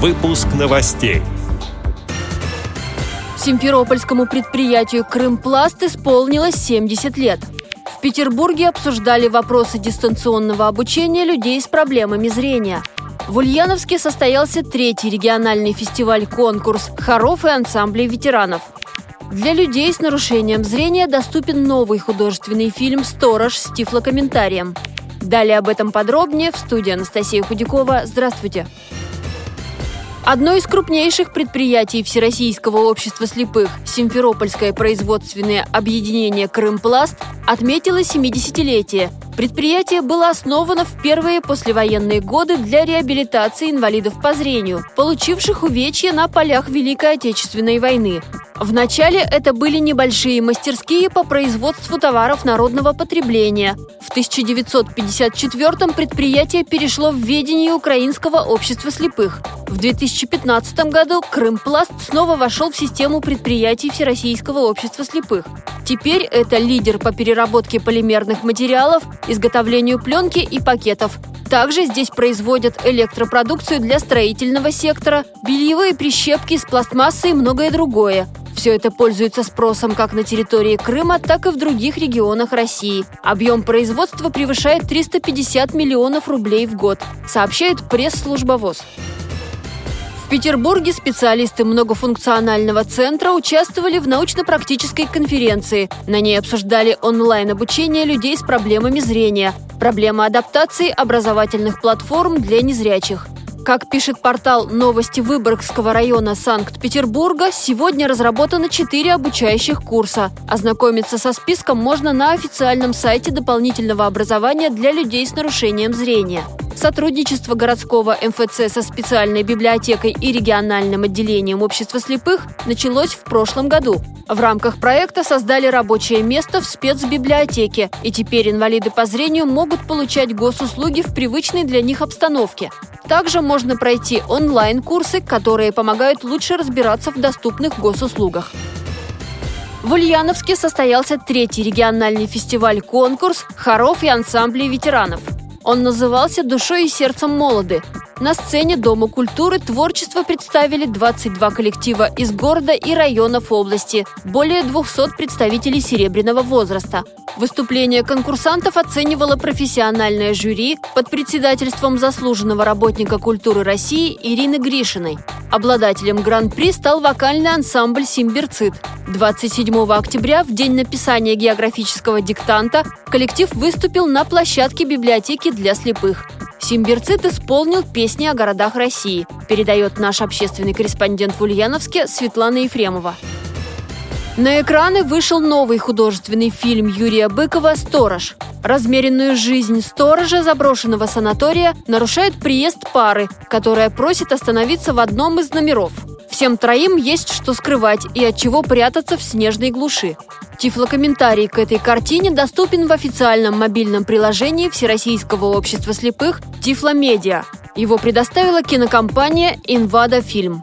Выпуск новостей. Симферопольскому предприятию «Крымпласт» исполнилось 70 лет. В Петербурге обсуждали вопросы дистанционного обучения людей с проблемами зрения. В Ульяновске состоялся третий региональный фестиваль-конкурс хоров и ансамблей ветеранов. Для людей с нарушением зрения доступен новый художественный фильм «Сторож» с тифлокомментарием. Далее об этом подробнее в студии Анастасия Худякова. Здравствуйте! Одно из крупнейших предприятий Всероссийского общества слепых, Симферопольское производственное объединение «Крымпласт», отметило 70-летие. Предприятие было основано в первые послевоенные годы для реабилитации инвалидов по зрению, получивших увечья на полях Великой Отечественной войны. Вначале это были небольшие мастерские по производству товаров народного потребления. В 1954 предприятие перешло в ведение Украинского общества слепых. В 2015 году Крымпласт снова вошел в систему предприятий Всероссийского общества слепых. Теперь это лидер по переработке полимерных материалов, изготовлению пленки и пакетов. Также здесь производят электропродукцию для строительного сектора, бельевые прищепки из пластмассы и многое другое. Все это пользуется спросом как на территории Крыма, так и в других регионах России. Объем производства превышает 350 миллионов рублей в год, сообщает пресс-служба ВОЗ. В Петербурге специалисты многофункционального центра участвовали в научно-практической конференции. На ней обсуждали онлайн-обучение людей с проблемами зрения, проблемы адаптации образовательных платформ для незрячих. Как пишет портал «Новости Выборгского района Санкт-Петербурга», сегодня разработано четыре обучающих курса. Ознакомиться со списком можно на официальном сайте дополнительного образования для людей с нарушением зрения. Сотрудничество городского МФЦ со специальной библиотекой и региональным отделением общества слепых началось в прошлом году. В рамках проекта создали рабочее место в спецбиблиотеке, и теперь инвалиды по зрению могут получать госуслуги в привычной для них обстановке. Также можно пройти онлайн-курсы, которые помогают лучше разбираться в доступных госуслугах. В Ульяновске состоялся третий региональный фестиваль-конкурс хоров и ансамблей ветеранов. Он назывался «Душой и сердцем молоды». На сцене Дома культуры творчество представили 22 коллектива из города и районов области, более 200 представителей серебряного возраста. Выступление конкурсантов оценивало профессиональное жюри под председательством заслуженного работника культуры России Ирины Гришиной. Обладателем гран-при стал вокальный ансамбль «Симберцит». 27 октября, в день написания географического диктанта, коллектив выступил на площадке библиотеки для слепых. Симбирцит исполнил песни о городах России, передает наш общественный корреспондент в Ульяновске Светлана Ефремова. На экраны вышел новый художественный фильм Юрия Быкова «Сторож». Размеренную жизнь сторожа заброшенного санатория нарушает приезд пары, которая просит остановиться в одном из номеров. Всем троим есть что скрывать и от чего прятаться в снежной глуши. Тифлокомментарий к этой картине доступен в официальном мобильном приложении Всероссийского общества слепых Тифломедиа. Его предоставила кинокомпания «Инвада Фильм».